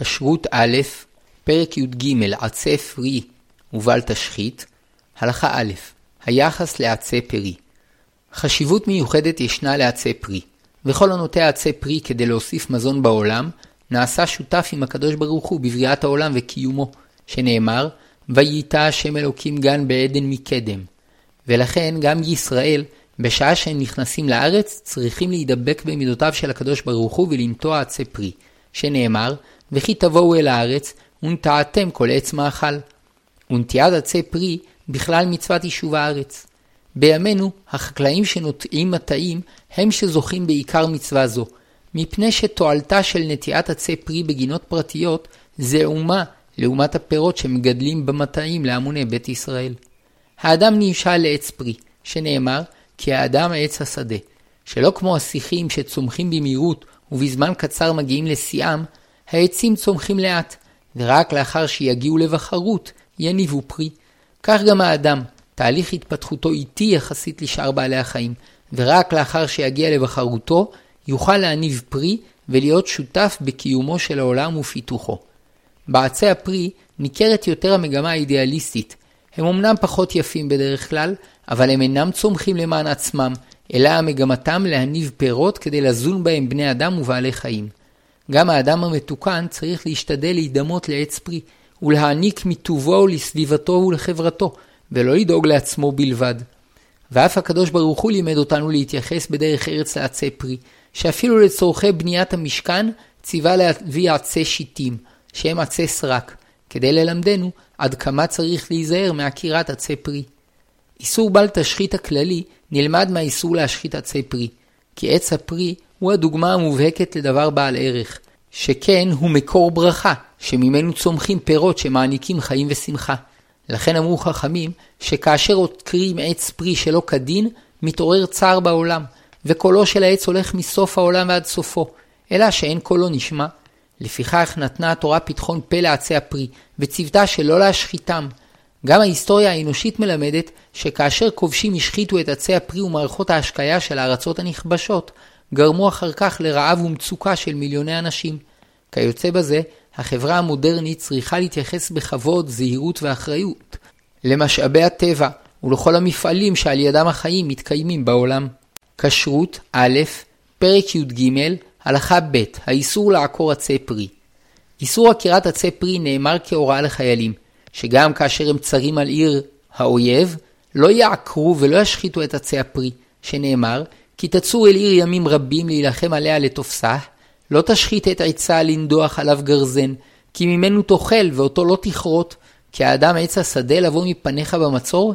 כשרות א', פרק י"ג עצי פרי ובל תשחית, הלכה א', היחס לעצי פרי. חשיבות מיוחדת ישנה לעצי פרי, וכל הנוטע עצי פרי כדי להוסיף מזון בעולם, נעשה שותף עם הקדוש ברוך הוא בבריאת העולם וקיומו, שנאמר, וייטע השם אלוקים גן בעדן מקדם. ולכן גם ישראל, בשעה שהם נכנסים לארץ, צריכים להידבק במידותיו של הקדוש ברוך הוא ולנטוע עצי פרי, שנאמר, וכי תבואו אל הארץ, ונטעתם כל עץ מאכל. ונטיעת עצי פרי בכלל מצוות יישוב הארץ. בימינו, החקלאים שנוטעים מטעים הם שזוכים בעיקר מצווה זו, מפני שתועלתה של נטיעת עצי פרי בגינות פרטיות זעומה לעומת הפירות שמגדלים במטעים להמוני בית ישראל. האדם נמשל לעץ פרי, שנאמר, כי האדם עץ השדה, שלא כמו השיחים שצומחים במהירות ובזמן קצר מגיעים לשיאם, העצים צומחים לאט, ורק לאחר שיגיעו לבחרות יניבו פרי. כך גם האדם, תהליך התפתחותו איטי יחסית לשאר בעלי החיים, ורק לאחר שיגיע לבחרותו יוכל להניב פרי ולהיות שותף בקיומו של העולם ופיתוחו. בעצי הפרי ניכרת יותר המגמה האידיאליסטית. הם אמנם פחות יפים בדרך כלל, אבל הם אינם צומחים למען עצמם, אלא מגמתם להניב פירות כדי לזון בהם בני אדם ובעלי חיים. גם האדם המתוקן צריך להשתדל להידמות לעץ פרי, ולהעניק מטובו לסביבתו ולחברתו, ולא לדאוג לעצמו בלבד. ואף הקדוש ברוך הוא לימד אותנו להתייחס בדרך ארץ לעצי פרי, שאפילו לצורכי בניית המשכן ציווה להביא עצי שיטים, שהם עצי סרק, כדי ללמדנו עד כמה צריך להיזהר מעקירת עצי פרי. איסור בל תשחית הכללי נלמד מהאיסור להשחית עצי פרי, כי עץ הפרי הוא הדוגמה המובהקת לדבר בעל ערך, שכן הוא מקור ברכה, שממנו צומחים פירות שמעניקים חיים ושמחה. לכן אמרו חכמים, שכאשר עוקרים עץ פרי שלא כדין, מתעורר צער בעולם, וקולו של העץ הולך מסוף העולם ועד סופו, אלא שאין קולו נשמע. לפיכך נתנה התורה פתחון פה לעצי הפרי, וציוותה שלא להשחיתם. גם ההיסטוריה האנושית מלמדת שכאשר כובשים השחיתו את עצי הפרי ומערכות ההשקיה של הארצות הנכבשות, גרמו אחר כך לרעב ומצוקה של מיליוני אנשים. כיוצא בזה, החברה המודרנית צריכה להתייחס בכבוד, זהירות ואחריות למשאבי הטבע ולכל המפעלים שעל ידם החיים מתקיימים בעולם. כשרות א', פרק י"ג, הלכה ב', האיסור לעקור עצי פרי. איסור עקירת עצי פרי נאמר כהוראה לחיילים, שגם כאשר הם צרים על עיר האויב, לא יעקרו ולא ישחיתו את עצי הפרי, שנאמר, כי תצור אל עיר ימים רבים להילחם עליה לתופסה, לא תשחית את עצה לנדוח עליו גרזן, כי ממנו תאכל ואותו לא תכרות, כי האדם עץ השדה לבוא מפניך במצור?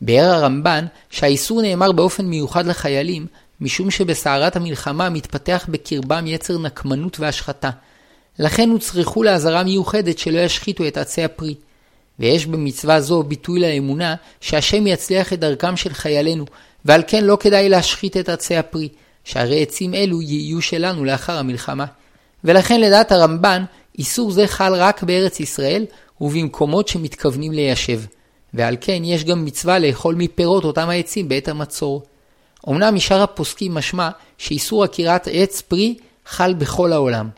באר הרמב"ן שהאיסור נאמר באופן מיוחד לחיילים, משום שבסערת המלחמה מתפתח בקרבם יצר נקמנות והשחתה. לכן הוצרכו לאזהרה מיוחדת שלא ישחיתו את עצי הפרי. ויש במצווה זו ביטוי לאמונה שהשם יצליח את דרכם של חיילינו, ועל כן לא כדאי להשחית את עצי הפרי, שהרי עצים אלו יהיו שלנו לאחר המלחמה. ולכן לדעת הרמב"ן, איסור זה חל רק בארץ ישראל ובמקומות שמתכוונים ליישב. ועל כן יש גם מצווה לאכול מפירות אותם העצים בעת המצור. אמנם משאר הפוסקים משמע שאיסור עקירת עץ פרי חל בכל העולם.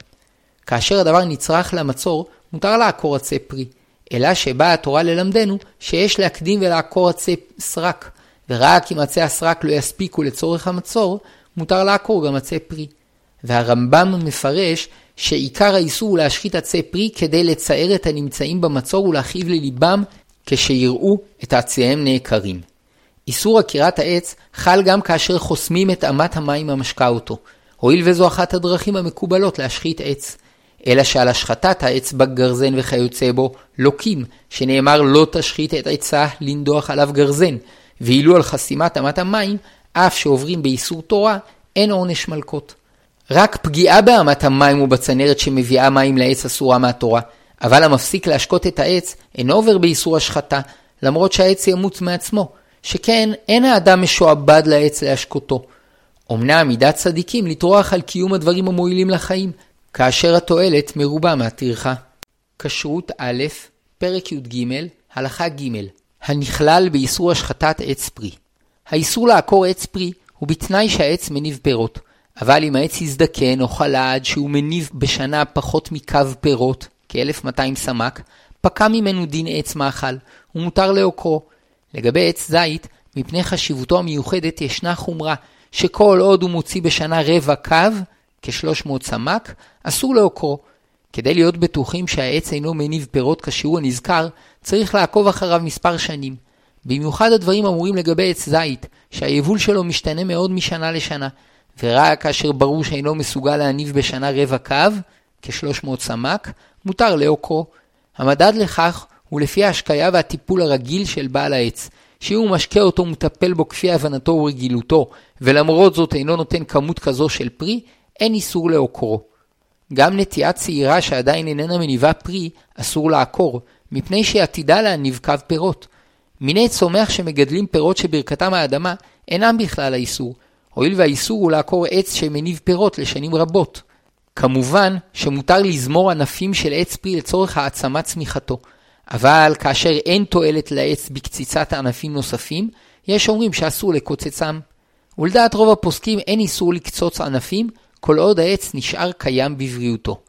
כאשר הדבר נצרך למצור, מותר לעקור עצי פרי, אלא שבאה התורה ללמדנו שיש להקדים ולעקור עצי סרק, ורק אם עצי הסרק לא יספיקו לצורך המצור, מותר לעקור גם עצי פרי. והרמב"ם מפרש שעיקר האיסור הוא להשחית עצי פרי כדי לצער את הנמצאים במצור ולהכאיב לליבם כשיראו את עציהם נעקרים. איסור עקירת העץ חל גם כאשר חוסמים את אמת המים המשקה אותו, הואיל וזו אחת הדרכים המקובלות להשחית עץ. אלא שעל השחטת העץ בגרזן וכיוצא בו לוקים, שנאמר לא תשחית את עצה לנדוח עליו גרזן, ואילו על חסימת אמת המים, אף שעוברים באיסור תורה, אין עונש מלקות. רק פגיעה באמת המים ובצנרת שמביאה מים לעץ אסורה מהתורה, אבל המפסיק להשקות את העץ אינו עובר באיסור השחתה, למרות שהעץ ימות מעצמו, שכן אין האדם משועבד לעץ להשקותו. אמנם מידת צדיקים לטרוח על קיום הדברים המועילים לחיים, כאשר התועלת מרובה מהטרחה. כשרות א', פרק י"ג, הלכה ג', הנכלל באיסור השחטת עץ פרי. האיסור לעקור עץ פרי הוא בתנאי שהעץ מניב פירות, אבל אם העץ יזדקן או חלד שהוא מניב בשנה פחות מקו פירות, כ-1200 סמ"ק, פקע ממנו דין עץ מאכל, ומותר לעוקרו. לגבי עץ זית, מפני חשיבותו המיוחדת ישנה חומרה, שכל עוד הוא מוציא בשנה רבע קו, כ-300 סמ"ק, אסור לעוקרו. כדי להיות בטוחים שהעץ אינו מניב פירות כשיעור הנזכר, צריך לעקוב אחריו מספר שנים. במיוחד הדברים אמורים לגבי עץ זית, שהיבול שלו משתנה מאוד משנה לשנה, ורק כאשר ברור שאינו מסוגל להניב בשנה רבע קו, כ-300 סמ"ק, מותר לעוקרו. המדד לכך הוא לפי ההשקיה והטיפול הרגיל של בעל העץ, שאם הוא משקה אותו ומטפל בו כפי הבנתו ורגילותו, ולמרות זאת אינו נותן כמות כזו של פרי, אין איסור לעוקרו. גם נטיעה צעירה שעדיין איננה מניבה פרי, אסור לעקור, מפני שהיא עתידה להניב קו פירות. מיני צומח שמגדלים פירות שברכתם האדמה, אינם בכלל האיסור, הואיל והאיסור הוא לעקור עץ שמניב פירות לשנים רבות. כמובן שמותר לזמור ענפים של עץ פרי לצורך העצמת צמיחתו, אבל כאשר אין תועלת לעץ בקציצת ענפים נוספים, יש אומרים שאסור לקוצצם. ולדעת רוב הפוסקים אין איסור לקצוץ ענפים, כל עוד העץ נשאר קיים בבריאותו.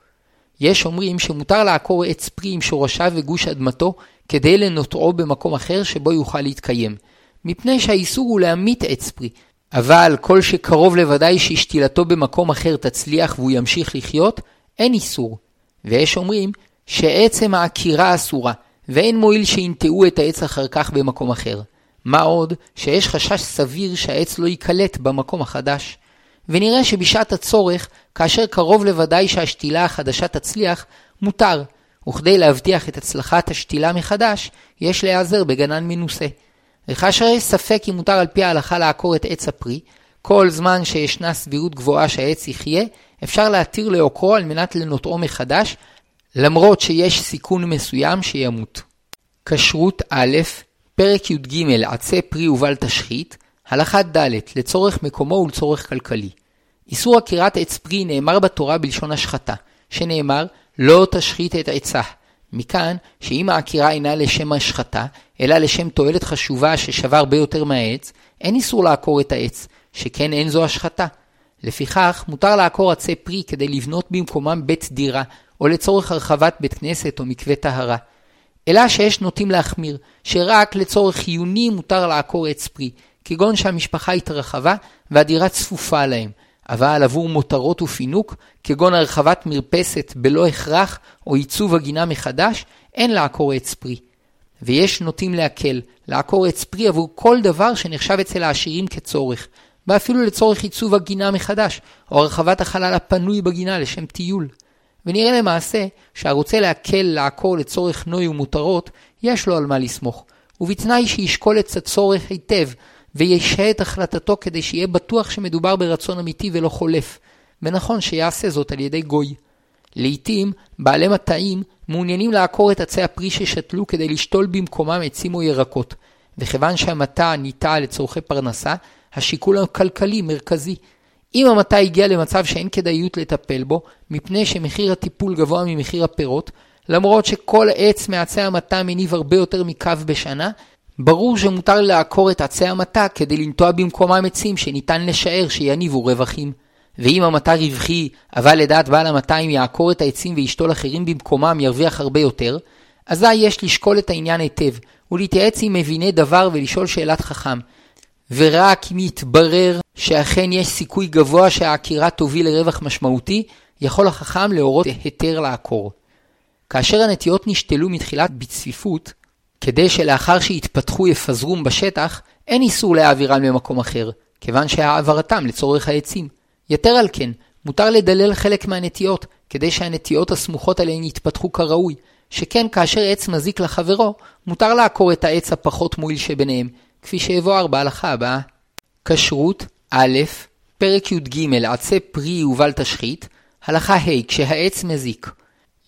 יש אומרים שמותר לעקור עץ פרי עם שורשיו וגוש אדמתו כדי לנוטעו במקום אחר שבו יוכל להתקיים, מפני שהאיסור הוא להמית עץ פרי, אבל כל שקרוב לוודאי ששתילתו במקום אחר תצליח והוא ימשיך לחיות, אין איסור. ויש אומרים שעצם העקירה אסורה, ואין מועיל שינטעו את העץ אחר כך במקום אחר. מה עוד שיש חשש סביר שהעץ לא ייקלט במקום החדש. ונראה שבשעת הצורך, כאשר קרוב לוודאי שהשתילה החדשה תצליח, מותר, וכדי להבטיח את הצלחת השתילה מחדש, יש להיעזר בגנן מנוסה. וכאשר יש ספק אם מותר על פי ההלכה לעקור את עץ הפרי, כל זמן שישנה סבירות גבוהה שהעץ יחיה, אפשר להתיר לעוקרו על מנת לנוטעו מחדש, למרות שיש סיכון מסוים שימות. כשרות א', פרק י"ג עצי פרי ובל תשחית, הלכה ד' לצורך מקומו ולצורך כלכלי. איסור עקירת עץ פרי נאמר בתורה בלשון השחתה, שנאמר לא תשחית את עצה. מכאן שאם העקירה אינה לשם השחתה, אלא לשם תועלת חשובה ששווה הרבה יותר מהעץ, אין איסור לעקור את העץ, שכן אין זו השחתה. לפיכך, מותר לעקור עצי פרי כדי לבנות במקומם בית דירה, או לצורך הרחבת בית כנסת או מקווה טהרה. אלא שיש נוטים להחמיר, שרק לצורך חיוני מותר לעקור עץ פרי, כגון שהמשפחה התרחבה והדירה צפופה להם, אבל עבור מותרות ופינוק, כגון הרחבת מרפסת בלא הכרח או עיצוב הגינה מחדש, אין לעקור עץ פרי. ויש נוטים להקל, לעקור עץ פרי עבור כל דבר שנחשב אצל העשירים כצורך, ואפילו לצורך עיצוב הגינה מחדש, או הרחבת החלל הפנוי בגינה לשם טיול. ונראה למעשה שהרוצה להקל לעקור לצורך נוי ומותרות, יש לו על מה לסמוך, ובתנאי שישקול את הצורך היטב, וישהה את החלטתו כדי שיהיה בטוח שמדובר ברצון אמיתי ולא חולף, ונכון שיעשה זאת על ידי גוי. לעתים, בעלי מטעים מעוניינים לעקור את עצי הפרי ששתלו כדי לשתול במקומם עצים או ירקות, וכיוון שהמטע ניטע לצורכי פרנסה, השיקול הכלכלי מרכזי. אם המטע הגיע למצב שאין כדאיות לטפל בו, מפני שמחיר הטיפול גבוה ממחיר הפירות, למרות שכל עץ מעצי המטע מניב הרבה יותר מקו בשנה, ברור שמותר לעקור את עצי המטע כדי לנטוע במקומם עצים שניתן לשער שיניבו רווחים. ואם המטע רווחי, אבל לדעת בעל המטע אם יעקור את העצים וישתול אחרים במקומם ירוויח הרבה יותר, אזי יש לשקול את העניין היטב, ולהתייעץ עם מביני דבר ולשאול שאלת חכם. ורק אם יתברר שאכן יש סיכוי גבוה שהעקירה תוביל לרווח משמעותי, יכול החכם להורות היתר לעקור. כאשר הנטיות נשתלו מתחילת בצפיפות, כדי שלאחר שיתפתחו יפזרום בשטח, אין איסור להעבירם למקום אחר, כיוון שהעברתם לצורך העצים. יתר על כן, מותר לדלל חלק מהנטיות, כדי שהנטיות הסמוכות עליהן יתפתחו כראוי, שכן כאשר עץ מזיק לחברו, מותר לעקור את העץ הפחות מועיל שביניהם, כפי שיבואר בהלכה הבאה. כשרות א', פרק י"ג עצי פרי ובל תשחית, הלכה ה' כשהעץ מזיק.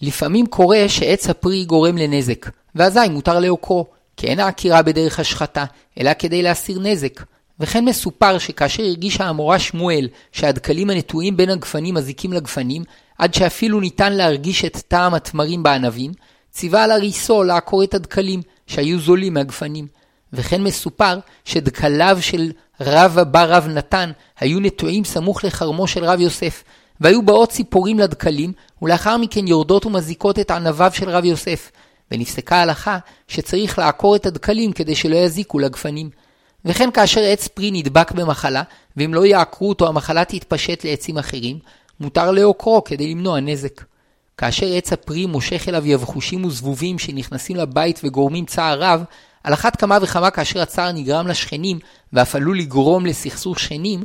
לפעמים קורה שעץ הפרי גורם לנזק, ואזי מותר לעוקרו, כי אין העקירה בדרך השחתה, אלא כדי להסיר נזק. וכן מסופר שכאשר הרגישה המורה שמואל שהדקלים הנטועים בין הגפנים מזיקים לגפנים, עד שאפילו ניתן להרגיש את טעם התמרים בענבים, ציווה על הריסו לעקור את הדקלים, שהיו זולים מהגפנים. וכן מסופר שדקליו של רב הבא רב נתן היו נטועים סמוך לחרמו של רב יוסף, והיו באות ציפורים לדקלים, ולאחר מכן יורדות ומזיקות את ענביו של רב יוסף, ונפסקה ההלכה שצריך לעקור את הדקלים כדי שלא יזיקו לגפנים. וכן כאשר עץ פרי נדבק במחלה, ואם לא יעקרו אותו המחלה תתפשט לעצים אחרים, מותר לעוקרו כדי למנוע נזק. כאשר עץ הפרי מושך אליו יבחושים וזבובים שנכנסים לבית וגורמים צער רב, על אחת כמה וכמה כאשר הצער נגרם לשכנים, ואף עלול לגרום לסכסוך שכנים,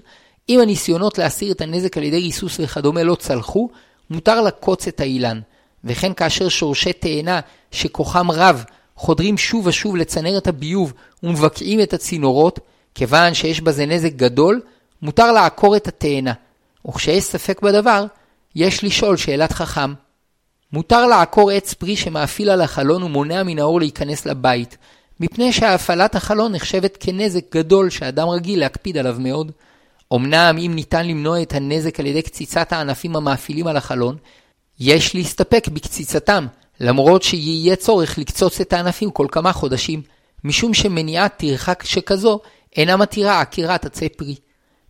אם הניסיונות להסיר את הנזק על ידי ריסוס וכדומה לא צלחו, מותר לקוץ את האילן. וכן כאשר שורשי תאנה שכוחם רב חודרים שוב ושוב לצנרת הביוב ומבקעים את הצינורות, כיוון שיש בזה נזק גדול, מותר לעקור את התאנה. וכשיש ספק בדבר, יש לשאול שאלת חכם. מותר לעקור עץ פרי שמאפיל על החלון ומונע מן האור להיכנס לבית, מפני שהפעלת החלון נחשבת כנזק גדול שאדם רגיל להקפיד עליו מאוד. אמנם אם ניתן למנוע את הנזק על ידי קציצת הענפים המאפילים על החלון, יש להסתפק בקציצתם, למרות שיהיה צורך לקצוץ את הענפים כל כמה חודשים, משום שמניעת טרחה שכזו אינה מתירה עקירת עצי פרי.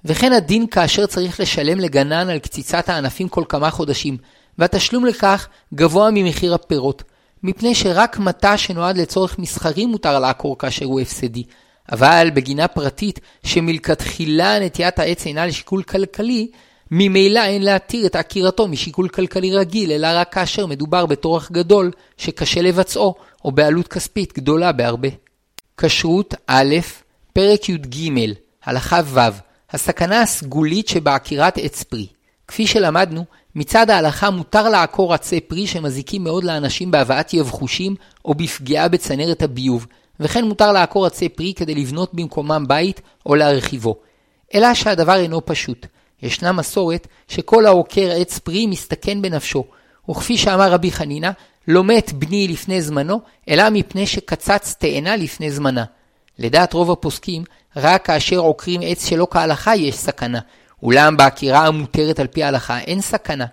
וכן הדין כאשר צריך לשלם לגנן על קציצת הענפים כל כמה חודשים, והתשלום לכך גבוה ממחיר הפירות, מפני שרק מטע שנועד לצורך מסחרי מותר לעקור כאשר הוא הפסדי, אבל בגינה פרטית שמלכתחילה נטיית העץ אינה לשיקול כלכלי, ממילא אין להתיר את עקירתו משיקול כלכלי רגיל, אלא רק כאשר מדובר בטורח גדול שקשה לבצעו, או בעלות כספית גדולה בהרבה. כשרות א', פרק י"ג, הלכה ו', הסכנה הסגולית שבעקירת עץ פרי. כפי שלמדנו, מצד ההלכה מותר לעקור עצי פרי שמזיקים מאוד לאנשים בהבאת יבחושים או בפגיעה בצנרת הביוב, וכן מותר לעקור עצי פרי כדי לבנות במקומם בית או להרחיבו. אלא שהדבר אינו פשוט. ישנה מסורת שכל העוקר עץ פרי מסתכן בנפשו, וכפי שאמר רבי חנינא, לא מת בני לפני זמנו, אלא מפני שקצץ תאנה לפני זמנה. לדעת רוב הפוסקים, רק כאשר עוקרים עץ שלא כהלכה יש סכנה, אולם בעקירה המותרת על פי ההלכה אין סכנה.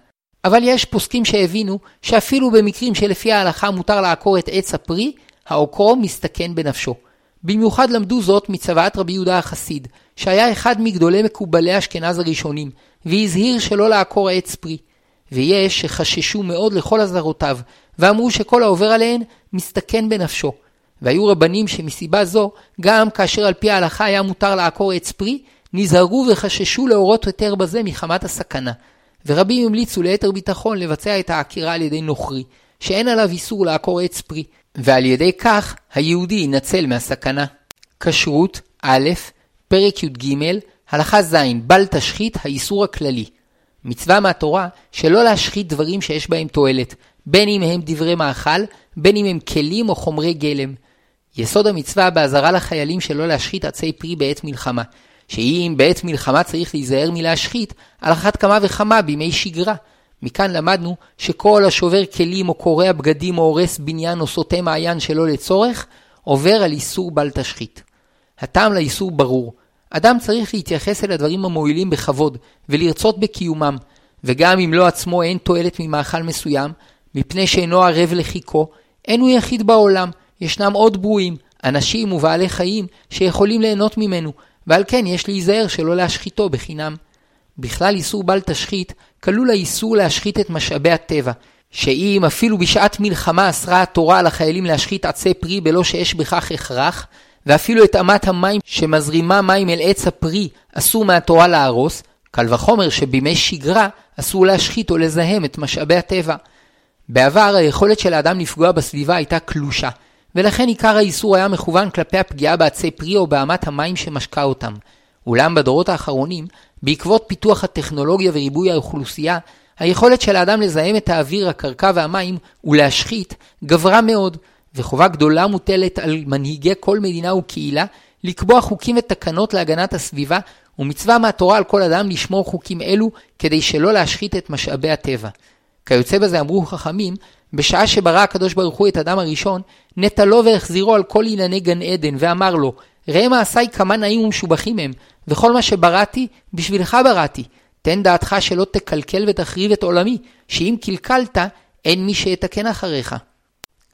אבל יש פוסקים שהבינו שאפילו במקרים שלפי ההלכה מותר לעקור את עץ הפרי, העוקרו מסתכן בנפשו. במיוחד למדו זאת מצוואת רבי יהודה החסיד, שהיה אחד מגדולי מקובלי אשכנז הראשונים, והזהיר שלא לעקור עץ פרי. ויש שחששו מאוד לכל אזהרותיו, ואמרו שכל העובר עליהן מסתכן בנפשו. והיו רבנים שמסיבה זו, גם כאשר על פי ההלכה היה מותר לעקור עץ פרי, נזהרו וחששו להורות יותר בזה מחמת הסכנה. ורבים המליצו ליתר ביטחון לבצע את העקירה על ידי נוכרי, שאין עליו איסור לעקור עץ פרי, ועל ידי כך היהודי ינצל מהסכנה. כשרות א', פרק י"ג, הלכה ז', בל תשחית האיסור הכללי. מצווה מהתורה שלא להשחית דברים שיש בהם תועלת, בין אם הם דברי מאכל, בין אם הם כלים או חומרי גלם. יסוד המצווה באזהרה לחיילים שלא להשחית עצי פרי בעת מלחמה, שאם בעת מלחמה צריך להיזהר מלהשחית, על אחת כמה וכמה בימי שגרה. מכאן למדנו שכל השובר כלים או קורע בגדים או הורס בניין או סוטה מעיין שלא לצורך, עובר על איסור בל תשחית. הטעם לאיסור ברור. אדם צריך להתייחס אל הדברים המועילים בכבוד, ולרצות בקיומם, וגם אם לא עצמו אין תועלת ממאכל מסוים, מפני שאינו ערב לחיכו, אין הוא יחיד בעולם, ישנם עוד ברואים, אנשים ובעלי חיים, שיכולים ליהנות ממנו, ועל כן יש להיזהר שלא להשחיתו בחינם. בכלל איסור בל תשחית, כלול האיסור להשחית את משאבי הטבע, שאם אפילו בשעת מלחמה אסרה התורה על החיילים להשחית עצי פרי בלא שיש בכך הכרח, ואפילו את אמת המים שמזרימה מים אל עץ הפרי אסור מהתורה להרוס, קל וחומר שבימי שגרה אסור להשחית או לזהם את משאבי הטבע. בעבר היכולת של האדם לפגוע בסביבה הייתה קלושה, ולכן עיקר האיסור היה מכוון כלפי הפגיעה בעצי פרי או באמת המים שמשקה אותם. אולם בדורות האחרונים, בעקבות פיתוח הטכנולוגיה וריבוי האוכלוסייה, היכולת של האדם לזהם את האוויר, הקרקע והמים ולהשחית גברה מאוד, וחובה גדולה מוטלת על מנהיגי כל מדינה וקהילה לקבוע חוקים ותקנות להגנת הסביבה, ומצווה מהתורה על כל אדם לשמור חוקים אלו כדי שלא להשחית את משאבי הטבע. כיוצא בזה אמרו חכמים, בשעה שברא הקדוש ברוך הוא את אדם הראשון, נטלו והחזירו על כל ענייני גן עדן, ואמר לו, ראה מעשיי כמה נעים ומשובחים הם, וכל מה שבראתי, בשבילך בראתי. תן דעתך שלא תקלקל ותחריב את עולמי, שאם קלקלת, אין מי שיתקן אחריך.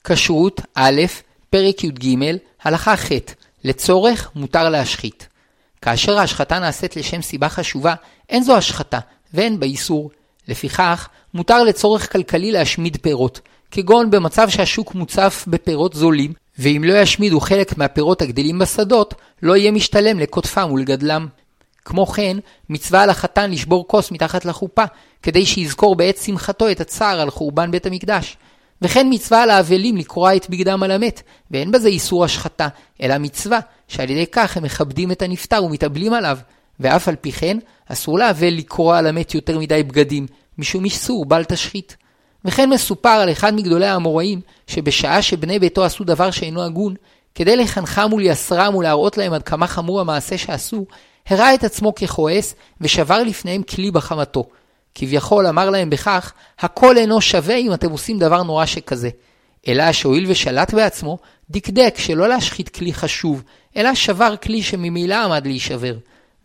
כשרות א', פרק י"ג, הלכה ח', לצורך מותר להשחית. כאשר ההשחתה נעשית לשם סיבה חשובה, אין זו השחתה, ואין בה איסור. לפיכך, מותר לצורך כלכלי להשמיד פירות, כגון במצב שהשוק מוצף בפירות זולים, ואם לא ישמידו חלק מהפירות הגדלים בשדות, לא יהיה משתלם לקוטפם ולגדלם. כמו כן, מצווה על החתן לשבור כוס מתחת לחופה, כדי שיזכור בעת שמחתו את הצער על חורבן בית המקדש. וכן מצווה על האבלים לקרוע את בגדם על המת, ואין בזה איסור השחתה, אלא מצווה, שעל ידי כך הם מכבדים את הנפטר ומתאבלים עליו. ואף על פי כן, אסור לאבל לקרוע על המת יותר מדי בגדים, משום איסור בל תשחית. וכן מסופר על אחד מגדולי האמוראים, שבשעה שבני ביתו עשו דבר שאינו הגון, כדי לחנכם ולייסרם ולהראות להם עד כמה חמור המעשה שעשו, הראה את עצמו ככועס, ושבר לפניהם כלי בחמתו. כביכול אמר להם בכך, הכל אינו שווה אם אתם עושים דבר נורא שכזה. אלא שהואיל ושלט בעצמו, דקדק שלא להשחית כלי חשוב, אלא שבר כלי שממילא עמד להישבר.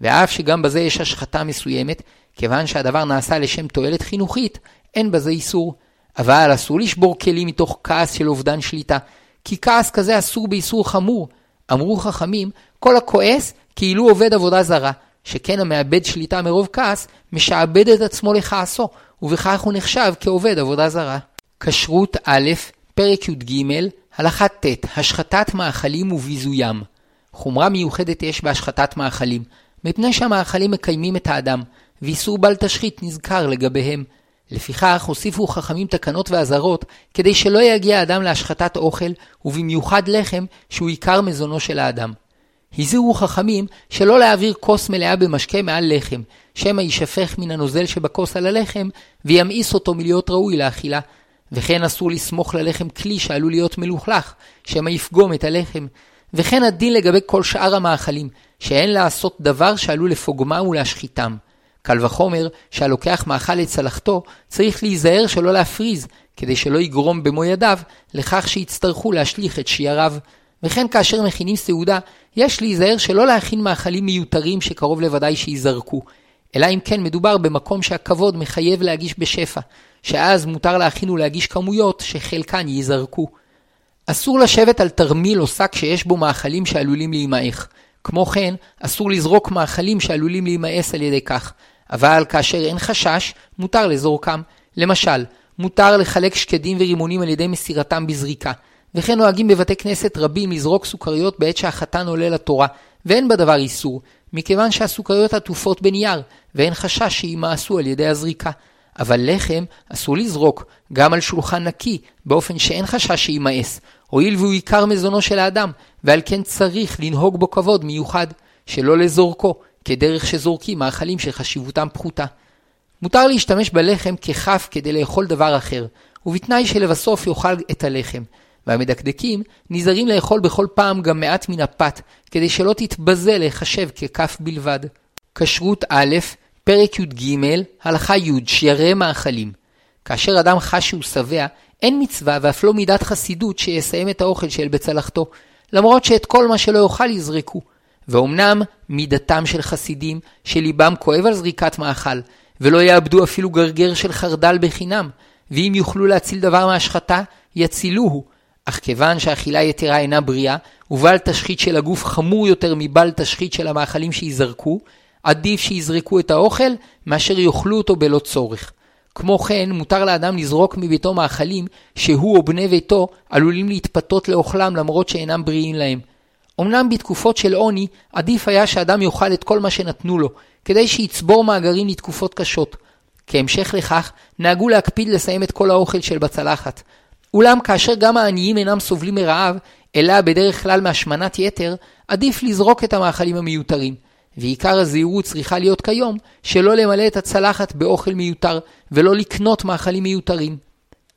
ואף שגם בזה יש השחתה מסוימת, כיוון שהדבר נעשה לשם תועלת חינוכית, אין בזה איסור. אבל אסור לשבור כלים מתוך כעס של אובדן שליטה, כי כעס כזה אסור באיסור חמור. אמרו חכמים, כל הכועס כאילו עובד עבודה זרה, שכן המאבד שליטה מרוב כעס, משעבד את עצמו לכעסו, ובכך הוא נחשב כעובד עבודה זרה. כשרות א', פרק י"ג, הלכה ט', השחתת מאכלים וביזוים. חומרה מיוחדת יש בהשחתת מאכלים, מפני שהמאכלים מקיימים את האדם, ואיסור בל תשחית נזכר לגביהם. לפיכך הוסיפו חכמים תקנות ואזהרות, כדי שלא יגיע האדם להשחתת אוכל, ובמיוחד לחם, שהוא עיקר מזונו של האדם. הזהירו חכמים שלא להעביר כוס מלאה במשקה מעל לחם, שמא יישפך מן הנוזל שבכוס על הלחם, וימאיס אותו מלהיות ראוי לאכילה. וכן אסור לסמוך ללחם כלי שעלול להיות מלוכלך, שמא יפגום את הלחם. וכן הדין לגבי כל שאר המאכלים, שאין לעשות דבר שעלול לפוגמם ולהשחיתם. קל וחומר שהלוקח מאכל לצלחתו, צריך להיזהר שלא להפריז, כדי שלא יגרום במו ידיו לכך שיצטרכו להשליך את שייריו. וכן כאשר מכינים סעודה, יש להיזהר שלא להכין מאכלים מיותרים שקרוב לוודאי שייזרקו, אלא אם כן מדובר במקום שהכבוד מחייב להגיש בשפע, שאז מותר להכין ולהגיש כמויות שחלקן ייזרקו. אסור לשבת על תרמיל או שק שיש בו מאכלים שעלולים להימעך. כמו כן, אסור לזרוק מאכלים שעלולים להימאס על ידי כך, אבל כאשר אין חשש, מותר לזורקם. למשל, מותר לחלק שקדים ורימונים על ידי מסירתם בזריקה, וכן נוהגים בבתי כנסת רבים לזרוק סוכריות בעת שהחתן עולה לתורה, ואין בדבר איסור, מכיוון שהסוכריות עטופות בנייר, ואין חשש שימאסו על ידי הזריקה. אבל לחם אסור לזרוק, גם על שולחן נקי, באופן שאין חשש שימאס, הואיל והוא עיקר מזונו של האדם, ועל כן צריך לנהוג בו כבוד מיוחד, שלא לזורקו, כדרך שזורקים מאכלים שחשיבותם פחותה. מותר להשתמש בלחם ככף כדי לאכול דבר אחר, ובתנאי שלבסוף יאכל את הלחם, והמדקדקים נזהרים לאכול בכל פעם גם מעט מן הפת, כדי שלא תתבזה להיחשב ככף בלבד. כשרות א', פרק י"ג, הלכה י', שיירי מאכלים. כאשר אדם חש שהוא שבע, אין מצווה ואף לא מידת חסידות שיסיים את האוכל של בצלחתו, למרות שאת כל מה שלא יאכל יזרקו. ואומנם מידתם של חסידים, שליבם כואב על זריקת מאכל, ולא יאבדו אפילו גרגר של חרדל בחינם, ואם יוכלו להציל דבר מהשחתה, יצילוהו. אך כיוון שאכילה יתרה אינה בריאה, ובל תשחית של הגוף חמור יותר מבל תשחית של המאכלים שיזרקו, עדיף שיזרקו את האוכל, מאשר יאכלו אותו בלא צורך. כמו כן, מותר לאדם לזרוק מביתו מאכלים שהוא או בני ביתו עלולים להתפתות לאוכלם למרות שאינם בריאים להם. אמנם בתקופות של עוני, עדיף היה שאדם יאכל את כל מה שנתנו לו, כדי שיצבור מאגרים לתקופות קשות. כהמשך לכך, נהגו להקפיד לסיים את כל האוכל של בצלחת. אולם כאשר גם העניים אינם סובלים מרעב, אלא בדרך כלל מהשמנת יתר, עדיף לזרוק את המאכלים המיותרים. ועיקר הזהירות צריכה להיות כיום, שלא למלא את הצלחת באוכל מיותר, ולא לקנות מאכלים מיותרים.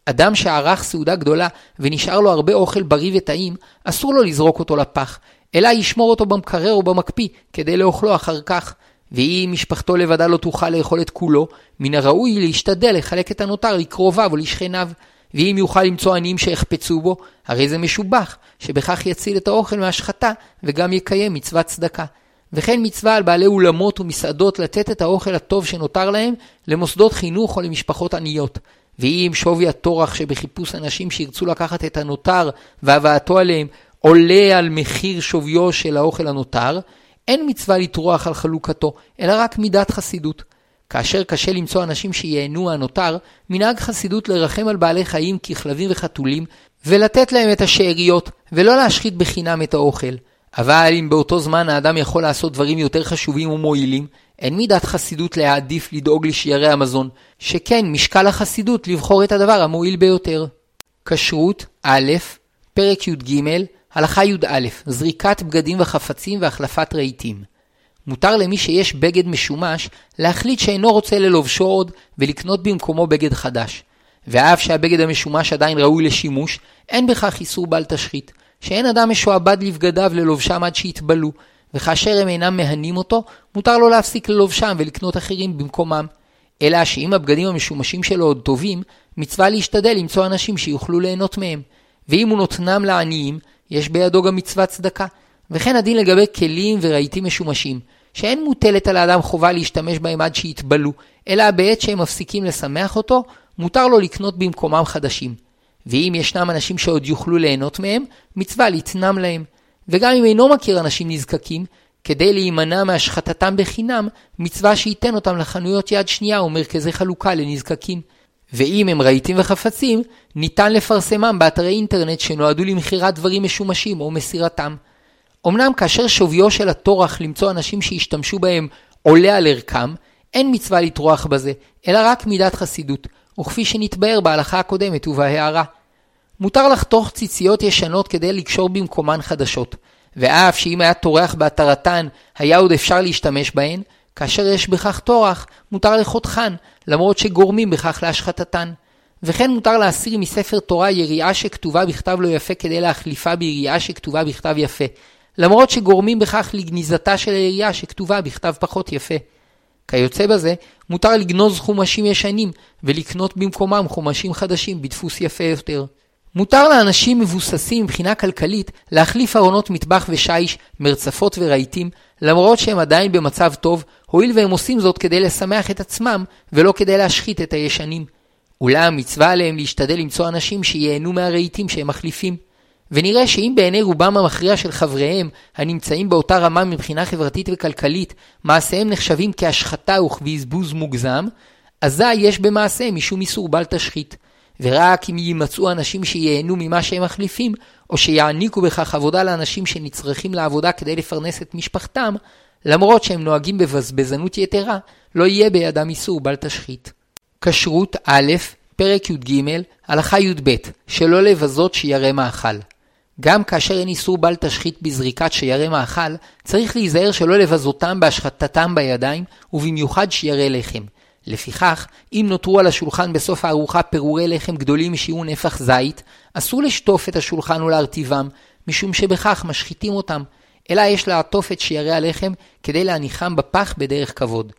אדם שערך סעודה גדולה ונשאר לו הרבה אוכל בריא וטעים, אסור לו לזרוק אותו לפח, אלא ישמור אותו במקרר או במקפיא, כדי לאוכלו אחר כך. ואם משפחתו לבדה לא תוכל לאכול את כולו, מן הראוי להשתדל לחלק את הנותר לקרוביו או לשכניו. ואם יוכל למצוא עניים שיחפצו בו, הרי זה משובח, שבכך יציל את האוכל מהשחתה, וגם יקיים מצוות צדקה. וכן מצווה על בעלי אולמות ומסעדות לתת את האוכל הטוב שנותר להם למוסדות חינוך או למשפחות עניות. ואם שווי הטורח שבחיפוש אנשים שירצו לקחת את הנותר והבאתו עליהם עולה על מחיר שוויו של האוכל הנותר, אין מצווה לטרוח על חלוקתו, אלא רק מידת חסידות. כאשר קשה למצוא אנשים שייהנו הנותר, מנהג חסידות לרחם על בעלי חיים ככלבים וחתולים, ולתת להם את השאריות, ולא להשחית בחינם את האוכל. אבל אם באותו זמן האדם יכול לעשות דברים יותר חשובים ומועילים, אין מידת חסידות להעדיף לדאוג לשיירי המזון, שכן משקל החסידות לבחור את הדבר המועיל ביותר. כשרות, א', פרק י"ג, הלכה י"א, זריקת בגדים וחפצים והחלפת רהיטים. מותר למי שיש בגד משומש להחליט שאינו רוצה ללובשו עוד ולקנות במקומו בגד חדש. ואף שהבגד המשומש עדיין ראוי לשימוש, אין בכך איסור בל תשחית, שאין אדם משועבד לבגדיו ללובשם עד שיתבלו, וכאשר הם אינם מהנים אותו, מותר לו להפסיק ללובשם ולקנות אחרים במקומם. אלא שאם הבגדים המשומשים שלו עוד טובים, מצווה להשתדל למצוא אנשים שיוכלו ליהנות מהם. ואם הוא נותנם לעניים, יש בידו גם מצוות צדקה. וכן הדין לגבי כלים ורהיטים משומשים, שאין מוטלת על האדם חובה להשתמש בהם עד שיתבלו, אלא בעת שהם מפסיקים לשמח אותו, מותר לו לקנות במקומם חדשים. ואם ישנם אנשים שעוד יוכלו ליהנות מהם, מצווה לתנם להם. וגם אם אינו מכיר אנשים נזקקים, כדי להימנע מהשחטתם בחינם, מצווה שייתן אותם לחנויות יד שנייה או מרכזי חלוקה לנזקקים. ואם הם רהיטים וחפצים, ניתן לפרסמם באתרי אינטרנט שנועדו למכירת דברים משומשים או מסירתם. אמנם כאשר שוויו של הטורח למצוא אנשים שישתמשו בהם עולה על ערכם, אין מצווה לטרוח בזה, אלא רק מידת חסידות, וכפי שנתבהר בהלכה הקודמת ובהערה. מותר לחתוך ציציות ישנות כדי לקשור במקומן חדשות, ואף שאם היה טורח בהתרתן, היה עוד אפשר להשתמש בהן, כאשר יש בכך טורח, מותר לחותכן, למרות שגורמים בכך להשחתתן. וכן מותר להסיר מספר תורה יריעה שכתובה בכתב לא יפה כדי להחליפה ביריעה שכתובה בכתב יפה, למרות שגורמים בכך לגניזתה של היריעה שכתובה בכתב פחות יפה. כיוצא בזה, מותר לגנוז חומשים ישנים ולקנות במקומם חומשים חדשים בדפוס יפה יותר. מותר לאנשים מבוססים מבחינה כלכלית להחליף ארונות מטבח ושיש, מרצפות ורהיטים, למרות שהם עדיין במצב טוב, הואיל והם עושים זאת כדי לשמח את עצמם, ולא כדי להשחית את הישנים. אולם מצווה עליהם להשתדל למצוא אנשים שייהנו מהרהיטים שהם מחליפים. ונראה שאם בעיני רובם המכריע של חבריהם, הנמצאים באותה רמה מבחינה חברתית וכלכלית, מעשיהם נחשבים כהשחתה וכבזבוז מוגזם, אזי יש במעשיהם משום איסור בל תשחית. ורק אם יימצאו אנשים שייהנו ממה שהם מחליפים, או שיעניקו בכך עבודה לאנשים שנצרכים לעבודה כדי לפרנס את משפחתם, למרות שהם נוהגים בבזבזנות יתרה, לא יהיה בידם איסור בל תשחית. כשרות א', פרק י"ג, הלכה י"ב, שלא לבזות שיירי מאכל. גם כאשר אין איסור בל תשחית בזריקת שיירי מאכל, צריך להיזהר שלא לבזותם בהשחטתם בידיים, ובמיוחד שיירי לחם. לפיכך, אם נותרו על השולחן בסוף הארוחה פירורי לחם גדולים משיעור נפח זית, אסור לשטוף את השולחן ולהרטיבם, משום שבכך משחיתים אותם, אלא יש לעטוף את שיירי הלחם כדי להניחם בפח בדרך כבוד.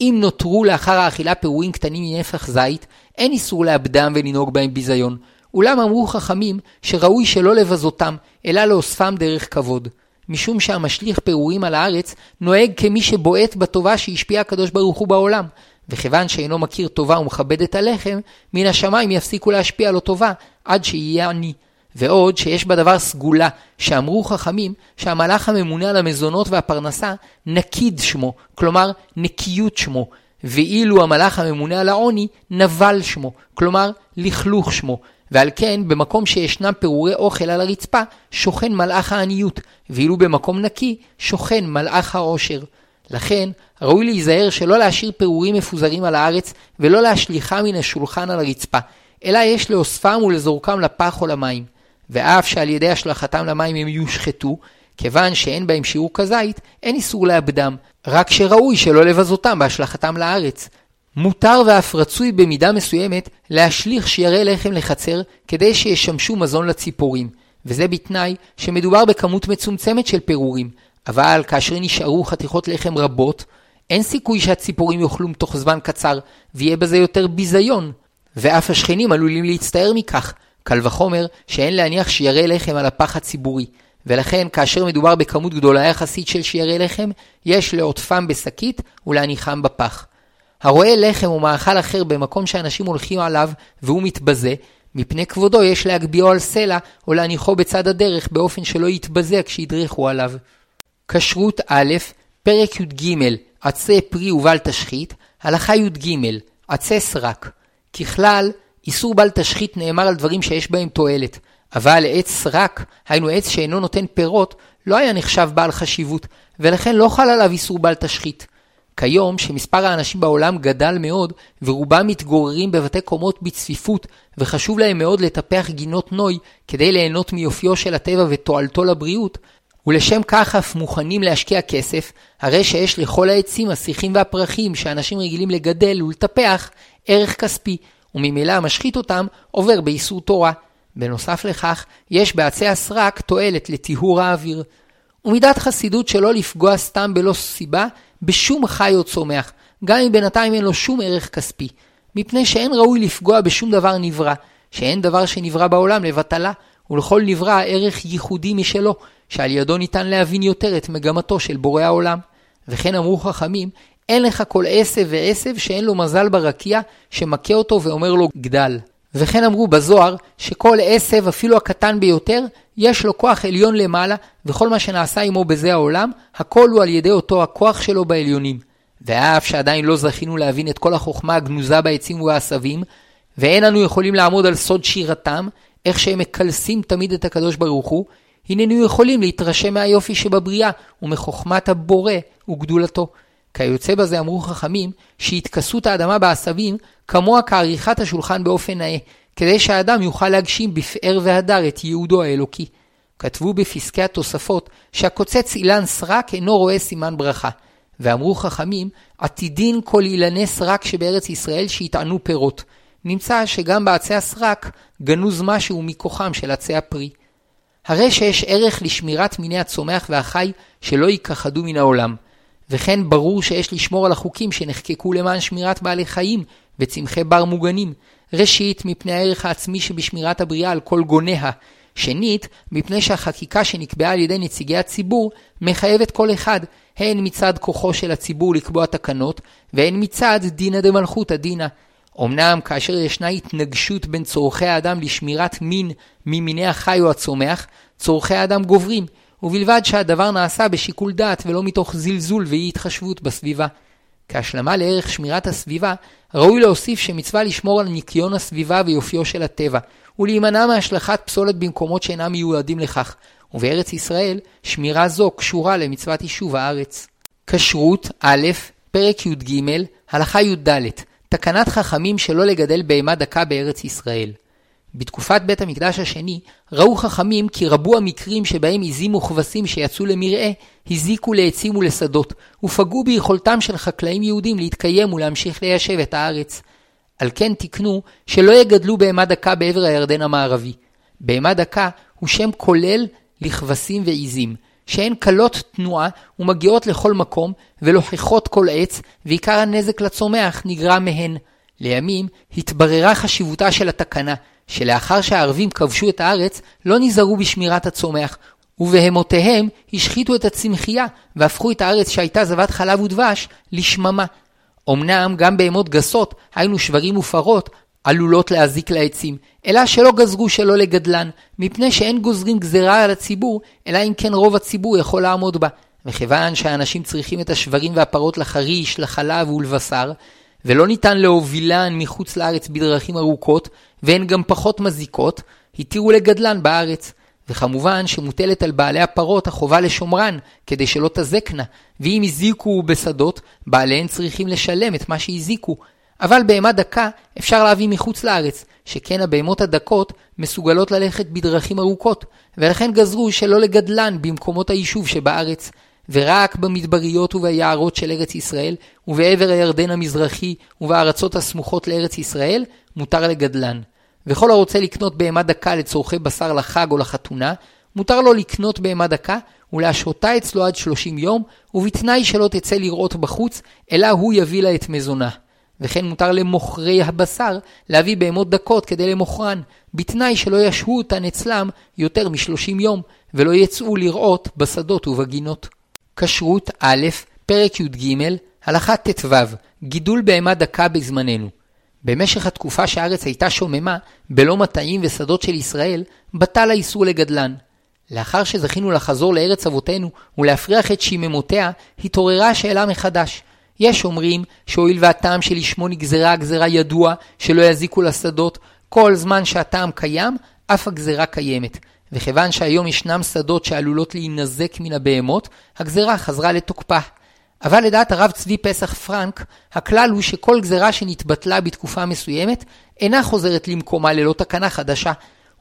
אם נותרו לאחר האכילה פירורים קטנים מנפח זית, אין איסור לאבדם ולנהוג בהם ביזיון. אולם אמרו חכמים שראוי שלא לבזותם, אלא לאוספם דרך כבוד. משום שהמשליך פירורים על הארץ נוהג כמי שבועט בטובה שהשפיע הקדוש ברוך הוא בעולם, וכיוון שאינו מכיר טובה ומכבד את הלחם, מן השמיים יפסיקו להשפיע לו טובה עד שיהיה עני. ועוד שיש בדבר סגולה, שאמרו חכמים שהמלאך הממונה על המזונות והפרנסה נקיד שמו, כלומר נקיות שמו, ואילו המלאך הממונה על העוני נבל שמו, כלומר לכלוך שמו, ועל כן במקום שישנם פירורי אוכל על הרצפה שוכן מלאך העניות, ואילו במקום נקי שוכן מלאך העושר. לכן ראוי להיזהר שלא להשאיר פירורים מפוזרים על הארץ ולא להשליכם מן השולחן על הרצפה, אלא יש לאוספם ולזורקם לפח או למים. ואף שעל ידי השלכתם למים הם יושחתו, כיוון שאין בהם שיעור כזית, אין איסור לאבדם, רק שראוי שלא לבזותם בהשלכתם לארץ. מותר ואף רצוי במידה מסוימת להשליך שיירי לחם לחצר כדי שישמשו מזון לציפורים, וזה בתנאי שמדובר בכמות מצומצמת של פירורים, אבל כאשר נשארו חתיכות לחם רבות, אין סיכוי שהציפורים יאכלו תוך זמן קצר, ויהיה בזה יותר ביזיון. ואף השכנים עלולים להצטער מכך, קל וחומר שאין להניח שיירי לחם על הפח הציבורי, ולכן כאשר מדובר בכמות גדולה יחסית של שיירי לחם, יש לעוטפם בשקית ולהניחם בפח. הרואה לחם או מאכל אחר במקום שאנשים הולכים עליו והוא מתבזה, מפני כבודו יש להגביהו על סלע או להניחו בצד הדרך באופן שלא יתבזה כשידרכו עליו. כשרות א', פרק י"ג, עצי פרי ובל תשחית, הלכה י"ג, עצי סרק. ככלל, איסור בל תשחית נאמר על דברים שיש בהם תועלת, אבל עץ סרק, היינו עץ שאינו נותן פירות, לא היה נחשב בעל חשיבות, ולכן לא חל עליו איסור בל תשחית. כיום, שמספר האנשים בעולם גדל מאוד, ורובם מתגוררים בבתי קומות בצפיפות, וחשוב להם מאוד לטפח גינות נוי, כדי ליהנות מיופיו של הטבע ותועלתו לבריאות, ולשם כך אף מוכנים להשקיע כסף, הרי שיש לכל העצים, השיחים והפרחים שאנשים רגילים לגדל ולטפח, ערך כספי, וממילא המשחית אותם עובר באיסור תורה. בנוסף לכך, יש בעצי הסרק תועלת לטיהור האוויר. ומידת חסידות שלא לפגוע סתם בלא סיבה בשום חי או צומח, גם אם בינתיים אין לו שום ערך כספי. מפני שאין ראוי לפגוע בשום דבר נברא, שאין דבר שנברא בעולם לבטלה, ולכל נברא ערך ייחודי משלו, שעל ידו ניתן להבין יותר את מגמתו של בורא העולם. וכן אמרו חכמים, אין לך כל עשב ועשב שאין לו מזל ברקיע, שמכה אותו ואומר לו גדל. וכן אמרו בזוהר, שכל עשב, אפילו הקטן ביותר, יש לו כוח עליון למעלה, וכל מה שנעשה עמו בזה העולם, הכל הוא על ידי אותו הכוח שלו בעליונים. ואף שעדיין לא זכינו להבין את כל החוכמה הגנוזה בעצים ובעשבים, ואין אנו יכולים לעמוד על סוד שירתם, איך שהם מקלסים תמיד את הקדוש ברוך הוא, הננו יכולים להתרשם מהיופי שבבריאה ומחוכמת הבורא וגדולתו. כיוצא בזה אמרו חכמים שהתכסות האדמה בעשבים כמוה כעריכת השולחן באופן נאה, כדי שהאדם יוכל להגשים בפאר והדר את ייעודו האלוקי. כתבו בפסקי התוספות שהקוצץ אילן סרק אינו רואה סימן ברכה. ואמרו חכמים, עתידין כל אילני סרק שבארץ ישראל שיטענו פירות. נמצא שגם בעצי הסרק גנוז משהו מכוחם של עצי הפרי. הרי שיש ערך לשמירת מיני הצומח והחי שלא ייכחדו מן העולם. וכן ברור שיש לשמור על החוקים שנחקקו למען שמירת בעלי חיים וצמחי בר מוגנים. ראשית, מפני הערך העצמי שבשמירת הבריאה על כל גוניה. שנית, מפני שהחקיקה שנקבעה על ידי נציגי הציבור מחייבת כל אחד, הן מצד כוחו של הציבור לקבוע תקנות, והן מצד דינא דמלכותא דינא. אמנם כאשר ישנה התנגשות בין צורכי האדם לשמירת מין ממיני החי או הצומח, צורכי האדם גוברים, ובלבד שהדבר נעשה בשיקול דעת ולא מתוך זלזול ואי התחשבות בסביבה. כהשלמה לערך שמירת הסביבה, ראוי להוסיף שמצווה לשמור על ניקיון הסביבה ויופיו של הטבע, ולהימנע מהשלכת פסולת במקומות שאינם מיועדים לכך, ובארץ ישראל, שמירה זו קשורה למצוות יישוב הארץ. כשרות א', פרק י"ג, הלכה י"ד, תקנת חכמים שלא לגדל בהמה דקה בארץ ישראל. בתקופת בית המקדש השני, ראו חכמים כי רבו המקרים שבהם עזים וכבשים שיצאו למרעה, הזיקו לעצים ולשדות, ופגעו ביכולתם של חקלאים יהודים להתקיים ולהמשיך ליישב את הארץ. על כן תקנו שלא יגדלו בהמה דקה בעבר הירדן המערבי. בהמה דקה הוא שם כולל לכבשים ועזים, שהן קלות תנועה ומגיעות לכל מקום, ולוחכות כל עץ, ועיקר הנזק לצומח נגרע מהן. לימים התבררה חשיבותה של התקנה, שלאחר שהערבים כבשו את הארץ, לא נזהרו בשמירת הצומח, ובהמותיהם השחיתו את הצמחייה, והפכו את הארץ שהייתה זבת חלב ודבש לשממה. אמנם גם בהמות גסות, היינו שברים ופרות, עלולות להזיק לעצים, אלא שלא גזרו שלא לגדלן, מפני שאין גוזרים גזרה על הציבור, אלא אם כן רוב הציבור יכול לעמוד בה. וכיוון שהאנשים צריכים את השברים והפרות לחריש, לחלב ולבשר, ולא ניתן להובילן מחוץ לארץ בדרכים ארוכות, והן גם פחות מזיקות, התירו לגדלן בארץ. וכמובן שמוטלת על בעלי הפרות החובה לשומרן, כדי שלא תזקנה, ואם הזיקו בשדות, בעליהן צריכים לשלם את מה שהזיקו. אבל בהמה דקה אפשר להביא מחוץ לארץ, שכן הבהמות הדקות מסוגלות ללכת בדרכים ארוכות, ולכן גזרו שלא לגדלן במקומות היישוב שבארץ, ורק במדבריות וביערות של ארץ ישראל, ובעבר הירדן המזרחי ובארצות הסמוכות לארץ ישראל, מותר לגדלן. וכל הרוצה לקנות בהמה דקה לצורכי בשר לחג או לחתונה, מותר לו לקנות בהמה דקה ולהשהותה אצלו עד 30 יום, ובתנאי שלא תצא לראות בחוץ, אלא הוא יביא לה את מזונה. וכן מותר למוכרי הבשר להביא בהמות דקות כדי למוכרן, בתנאי שלא ישהו אותן אצלם יותר מ-30 יום, ולא יצאו לראות בשדות ובגינות. כשרות א', פרק י"ג, הלכה ט"ו, גידול בהמה דקה בזמננו. במשך התקופה שהארץ הייתה שוממה, בלא מטעים ושדות של ישראל, בטל האיסור לגדלן. לאחר שזכינו לחזור לארץ אבותינו ולהפריח את שיממותיה, התעוררה השאלה מחדש. יש אומרים שהואיל והטעם שלשמו נגזרה הגזרה ידוע, שלא יזיקו לשדות, כל זמן שהטעם קיים, אף הגזרה קיימת. וכיוון שהיום ישנם שדות שעלולות להינזק מן הבהמות, הגזרה חזרה לתוקפה. אבל לדעת הרב צבי פסח פרנק, הכלל הוא שכל גזרה שנתבטלה בתקופה מסוימת, אינה חוזרת למקומה ללא תקנה חדשה.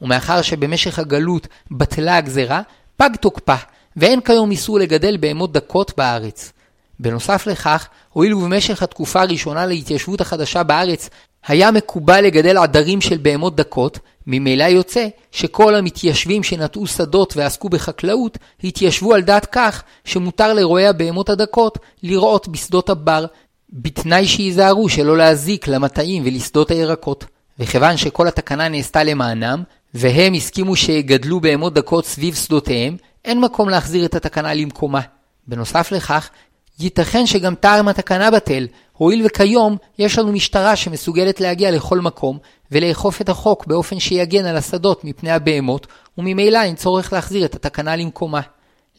ומאחר שבמשך הגלות בטלה הגזרה, פג תוקפה, ואין כיום איסור לגדל בהמות דקות בארץ. בנוסף לכך, הואיל ובמשך התקופה הראשונה להתיישבות החדשה בארץ היה מקובל לגדל עדרים של בהמות דקות, ממילא יוצא שכל המתיישבים שנטעו שדות ועסקו בחקלאות, התיישבו על דעת כך שמותר לרועי הבהמות הדקות לראות בשדות הבר, בתנאי שייזהרו שלא להזיק למטעים ולשדות הירקות. וכיוון שכל התקנה נעשתה למענם, והם הסכימו שיגדלו בהמות דקות סביב שדותיהם, אין מקום להחזיר את התקנה למקומה. בנוסף לכך, ייתכן שגם טעם התקנה בטל, הואיל וכיום יש לנו משטרה שמסוגלת להגיע לכל מקום ולאכוף את החוק באופן שיגן על השדות מפני הבהמות, וממילא אין צורך להחזיר את התקנה למקומה.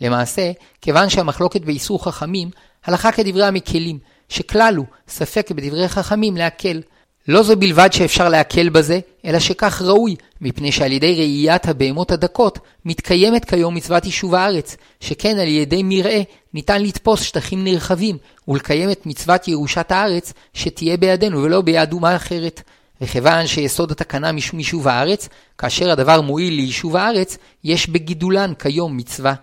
למעשה, כיוון שהמחלוקת באיסור חכמים, הלכה כדברי המקלים, שכלל הוא ספק בדברי חכמים להקל. לא זו בלבד שאפשר להקל בזה, אלא שכך ראוי, מפני שעל ידי ראיית הבהמות הדקות, מתקיימת כיום מצוות יישוב הארץ, שכן על ידי מרעה ניתן לתפוס שטחים נרחבים, ולקיים את מצוות ירושת הארץ, שתהיה בידינו ולא ביד אומה אחרת. וכיוון שיסוד התקנה משום יישוב הארץ, כאשר הדבר מועיל ליישוב הארץ, יש בגידולן כיום מצווה.